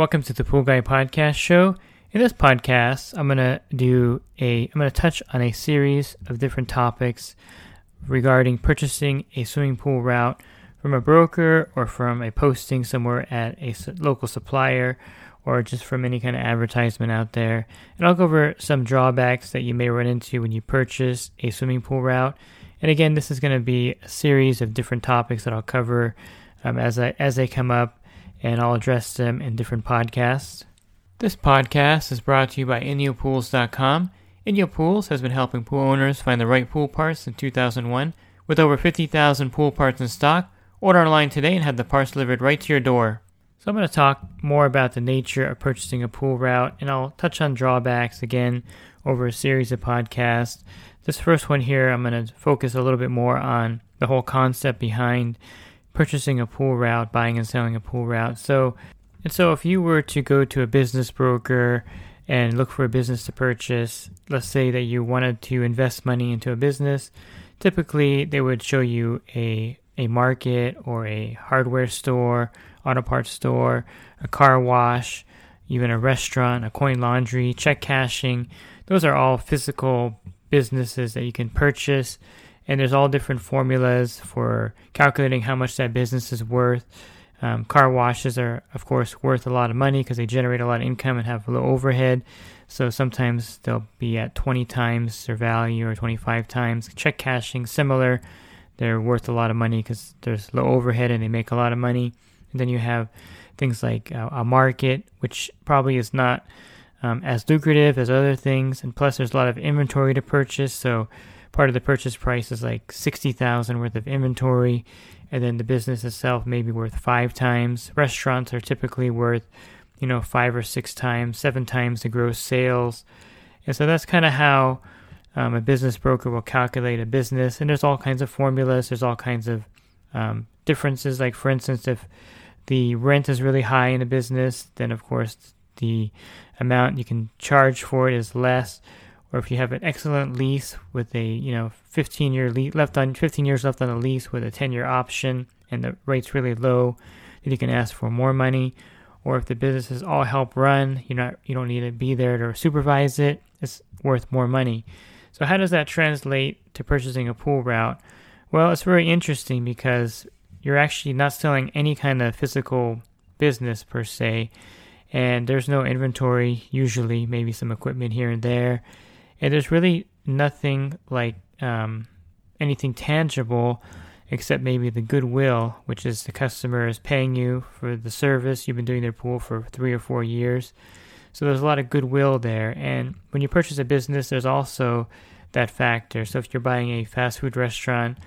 Welcome to the Pool Guy Podcast Show. In this podcast, I'm gonna do a I'm gonna touch on a series of different topics regarding purchasing a swimming pool route from a broker or from a posting somewhere at a local supplier or just from any kind of advertisement out there. And I'll go over some drawbacks that you may run into when you purchase a swimming pool route. And again, this is going to be a series of different topics that I'll cover um, as I as they come up, and I'll address them in different podcasts. This podcast is brought to you by InyoPools.com. Inyo Pools has been helping pool owners find the right pool parts since 2001. With over 50,000 pool parts in stock, order online today and have the parts delivered right to your door. So I'm going to talk more about the nature of purchasing a pool route, and I'll touch on drawbacks again over a series of podcasts. This first one here, I'm going to focus a little bit more on the whole concept behind purchasing a pool route, buying and selling a pool route. So, and so if you were to go to a business broker and look for a business to purchase, let's say that you wanted to invest money into a business, typically they would show you a a market or a hardware store auto parts store, a car wash, even a restaurant, a coin laundry, check cashing. Those are all physical businesses that you can purchase. And there's all different formulas for calculating how much that business is worth. Um, car washes are, of course, worth a lot of money because they generate a lot of income and have low overhead. So sometimes they'll be at 20 times their value or 25 times. Check cashing, similar. They're worth a lot of money because there's low overhead and they make a lot of money. And then you have things like uh, a market, which probably is not um, as lucrative as other things. And plus, there's a lot of inventory to purchase. So part of the purchase price is like 60,000 worth of inventory. And then the business itself may be worth five times. Restaurants are typically worth, you know, five or six times, seven times the gross sales. And so that's kind of how um, a business broker will calculate a business. And there's all kinds of formulas. There's all kinds of um, differences. Like, for instance, if the rent is really high in a business, then of course the amount you can charge for it is less. Or if you have an excellent lease with a you know 15 year lease left on 15 years left on the lease with a 10 year option and the rate's really low, then you can ask for more money. Or if the business is all help run, you're not you don't need to be there to supervise it. It's worth more money. So how does that translate to purchasing a pool route? Well, it's very interesting because you're actually not selling any kind of physical business per se, and there's no inventory usually, maybe some equipment here and there, and there's really nothing like um, anything tangible except maybe the goodwill, which is the customer is paying you for the service. You've been doing their pool for three or four years. So there's a lot of goodwill there. And when you purchase a business, there's also that factor. So if you're buying a fast food restaurant,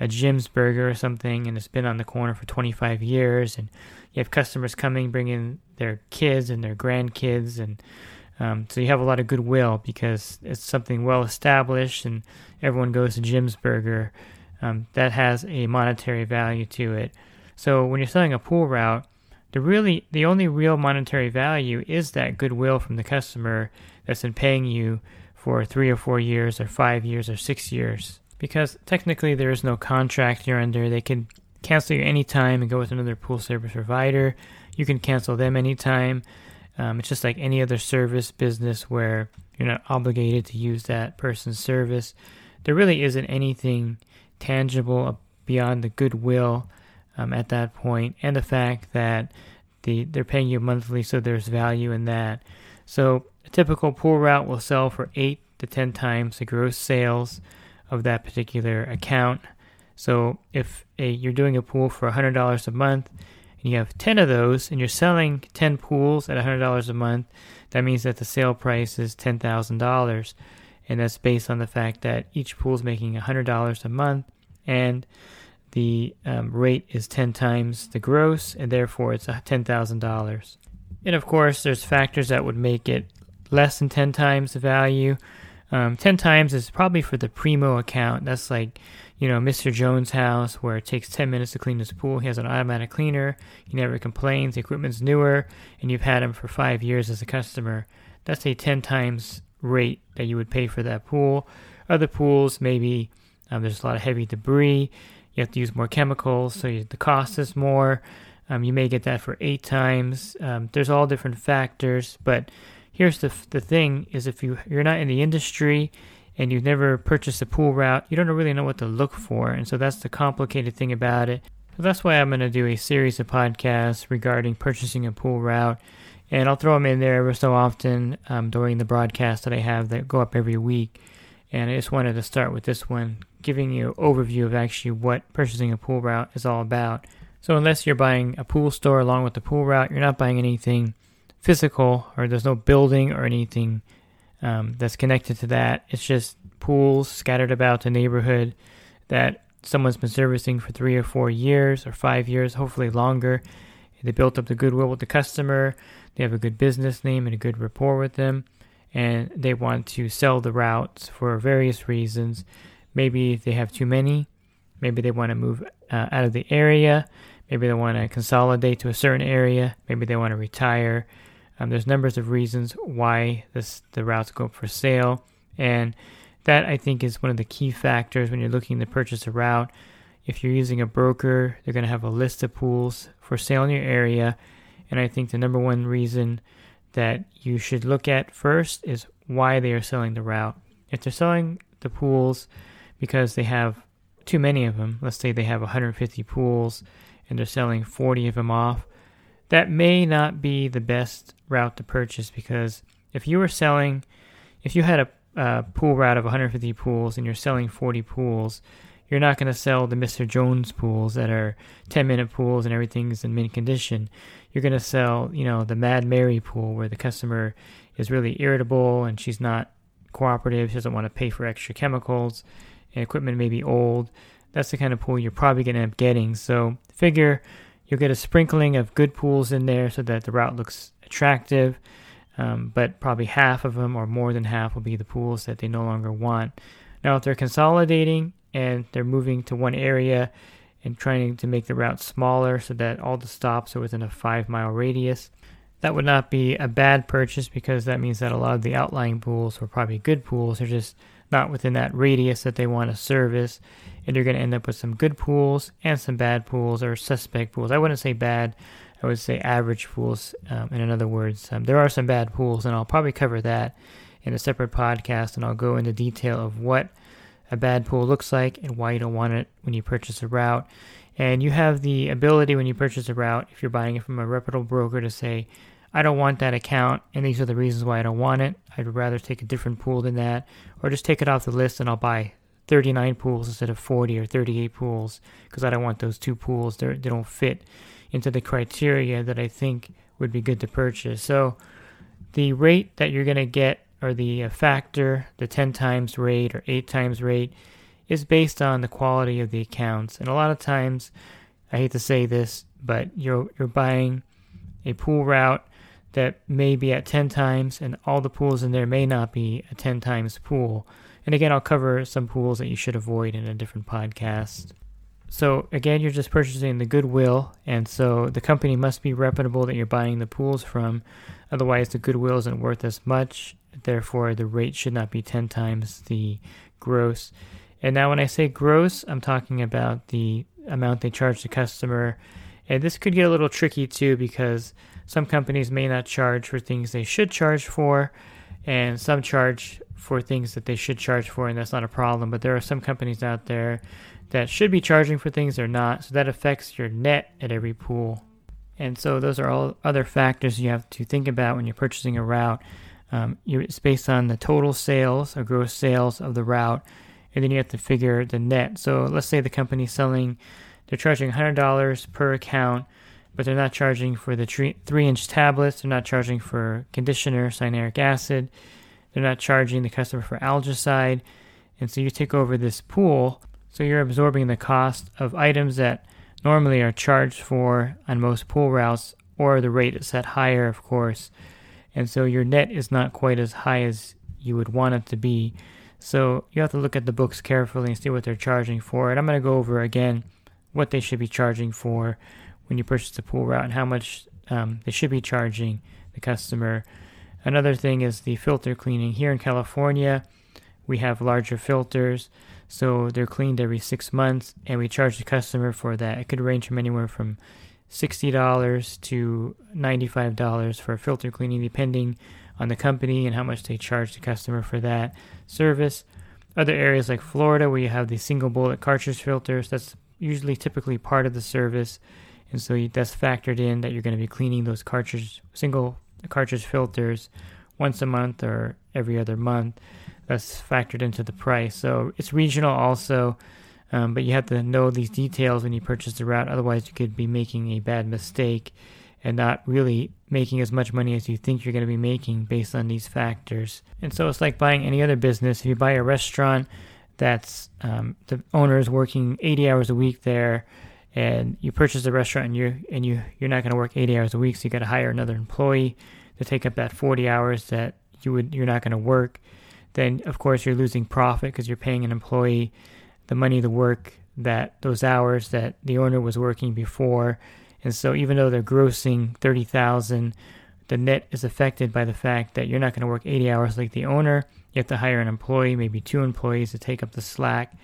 a Jim's Burger or something, and it's been on the corner for 25 years, and you have customers coming, bringing their kids and their grandkids, and um, so you have a lot of goodwill because it's something well established, and everyone goes to Jim's Burger. Um, that has a monetary value to it. So when you're selling a pool route, the really the only real monetary value is that goodwill from the customer that's been paying you for three or four years or five years or six years because technically there is no contract you're under. They can cancel you anytime and go with another pool service provider. You can cancel them anytime. Um, it's just like any other service business where you're not obligated to use that person's service. There really isn't anything tangible beyond the goodwill um, at that point, and the fact that the they're paying you monthly, so there's value in that. So a typical pool route will sell for eight to ten times the gross sales of that particular account. So if a, you're doing a pool for $100 a month and you have 10 of those and you're selling 10 pools at $100 a month, that means that the sale price is $10,000. and that's based on the fact that each pool is making $100 a month and the um, rate is 10 times the gross, and therefore it's $10,000. And of course, there's factors that would make it less than 10 times the value. Um, 10 times is probably for the primo account. That's like, you know, Mr. Jones' house where it takes 10 minutes to clean his pool. He has an automatic cleaner. He never complains. The equipment's newer, and you've had him for five years as a customer. That's a 10 times rate that you would pay for that pool. Other pools, maybe um, there's a lot of heavy debris. You have to use more chemicals, so you, the cost is more. Um, you may get that for eight times. Um, there's all different factors, but here's the the thing: is if you you're not in the industry and you've never purchased a pool route, you don't really know what to look for, and so that's the complicated thing about it. So that's why I'm going to do a series of podcasts regarding purchasing a pool route, and I'll throw them in there ever so often um, during the broadcast that I have that go up every week. And I just wanted to start with this one, giving you an overview of actually what purchasing a pool route is all about. So unless you're buying a pool store along with the pool route, you're not buying anything physical, or there's no building or anything um, that's connected to that. It's just pools scattered about the neighborhood that someone's been servicing for three or four years or five years, hopefully longer. They built up the goodwill with the customer. They have a good business name and a good rapport with them and they want to sell the routes for various reasons. Maybe they have too many. Maybe they want to move uh, out of the area. Maybe they want to consolidate to a certain area. Maybe they want to retire. Um, there's numbers of reasons why this the routes go up for sale, and that I think is one of the key factors when you're looking to purchase a route. If you're using a broker, they're going to have a list of pools for sale in your area, and I think the number one reason that you should look at first is why they are selling the route. If they're selling the pools because they have too many of them, let's say they have 150 pools and they're selling 40 of them off, that may not be the best route to purchase because if you were selling, if you had a, a pool route of 150 pools and you're selling 40 pools, you're not going to sell the Mr. Jones pools that are 10 minute pools and everything's in mint condition. You're going to sell, you know, the Mad Mary pool where the customer is really irritable and she's not cooperative. She doesn't want to pay for extra chemicals and equipment may be old. That's the kind of pool you're probably going to end up getting. So figure you'll get a sprinkling of good pools in there so that the route looks attractive. Um, but probably half of them or more than half will be the pools that they no longer want. Now, if they're consolidating and they're moving to one area and trying to make the route smaller so that all the stops are within a five mile radius. That would not be a bad purchase because that means that a lot of the outlying pools were probably good pools. They're just not within that radius that they want to service. And you're going to end up with some good pools and some bad pools or suspect pools. I wouldn't say bad, I would say average pools. Um, in other words, um, there are some bad pools, and I'll probably cover that in a separate podcast and I'll go into detail of what a bad pool looks like and why you don't want it when you purchase a route. And you have the ability when you purchase a route, if you're buying it from a reputable broker, to say, I don't want that account, and these are the reasons why I don't want it. I'd rather take a different pool than that, or just take it off the list and I'll buy 39 pools instead of 40 or 38 pools because I don't want those two pools. They're, they don't fit into the criteria that I think would be good to purchase. So the rate that you're going to get or the uh, factor, the 10 times rate or 8 times rate, is based on the quality of the accounts. And a lot of times, I hate to say this, but you're, you're buying a pool route that may be at 10 times, and all the pools in there may not be a 10 times pool. And again, I'll cover some pools that you should avoid in a different podcast. So, again, you're just purchasing the goodwill, and so the company must be reputable that you're buying the pools from. Otherwise, the goodwill isn't worth as much, Therefore, the rate should not be 10 times the gross. And now, when I say gross, I'm talking about the amount they charge the customer. And this could get a little tricky too because some companies may not charge for things they should charge for, and some charge for things that they should charge for, and that's not a problem. But there are some companies out there that should be charging for things they're not, so that affects your net at every pool. And so, those are all other factors you have to think about when you're purchasing a route. Um, it's based on the total sales or gross sales of the route, and then you have to figure the net. So let's say the company's selling, they're charging $100 per account, but they're not charging for the three inch tablets, they're not charging for conditioner, cyanuric acid, they're not charging the customer for algicide, and so you take over this pool. So you're absorbing the cost of items that normally are charged for on most pool routes, or the rate is set higher, of course. And so your net is not quite as high as you would want it to be. So you have to look at the books carefully and see what they're charging for. And I'm going to go over again what they should be charging for when you purchase the pool route and how much um, they should be charging the customer. Another thing is the filter cleaning. Here in California, we have larger filters, so they're cleaned every six months, and we charge the customer for that. It could range from anywhere from $60 to $95 for filter cleaning, depending on the company and how much they charge the customer for that service. Other areas like Florida, where you have the single bullet cartridge filters, that's usually typically part of the service. And so that's factored in that you're going to be cleaning those cartridge, single cartridge filters once a month or every other month. That's factored into the price. So it's regional also, um, but you have to know these details when you purchase the route. Otherwise, you could be making a bad mistake and not really making as much money as you think you're going to be making based on these factors. And so it's like buying any other business. If you buy a restaurant that's um, the owner is working 80 hours a week there, and you purchase a restaurant and you and you you're not going to work 80 hours a week, so you got to hire another employee to take up that 40 hours that you would you're not going to work. Then of course you're losing profit because you're paying an employee the money to work that those hours that the owner was working before and so even though they're grossing 30,000, the net is affected by the fact that you're not going to work 80 hours like the owner. You have to hire an employee, maybe two employees to take up the slack.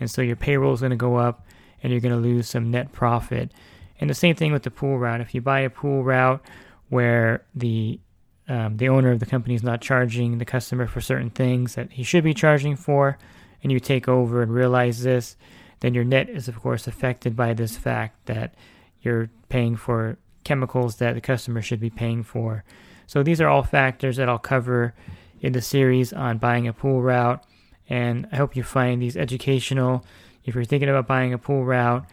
And so your payroll is going to go up and you're going to lose some net profit. And the same thing with the pool route. If you buy a pool route where the um, the owner of the company is not charging the customer for certain things that he should be charging for, and you take over and realize this, then your net is of course affected by this fact that you're paying for chemicals that the customer should be paying for. So these are all factors that I'll cover in the series on buying a pool route. And I hope you find these educational. If you're thinking about buying a pool route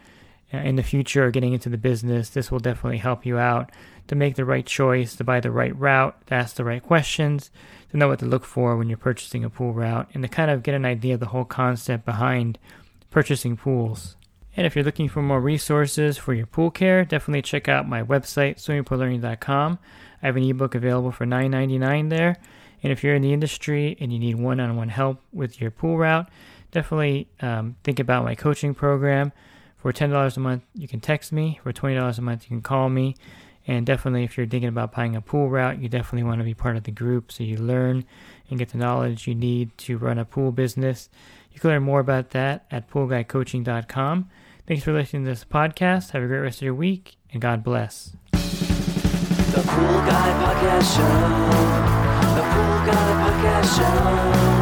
uh, in the future or getting into the business, this will definitely help you out to make the right choice, to buy the right route, to ask the right questions, to know what to look for when you're purchasing a pool route, and to kind of get an idea of the whole concept behind purchasing pools. And if you're looking for more resources for your pool care, definitely check out my website, swimmingpoollearning.com. I have an ebook available for $9.99 there. And if you're in the industry and you need one on one help with your pool route, definitely um, think about my coaching program. For $10 a month, you can text me. For $20 a month, you can call me. And definitely, if you're thinking about buying a pool route, you definitely want to be part of the group so you learn and get the knowledge you need to run a pool business. You can learn more about that at poolguycoaching.com. Thanks for listening to this podcast. Have a great rest of your week, and God bless. The Pool Guy Podcast Show. The Pool Guy Podcast Show.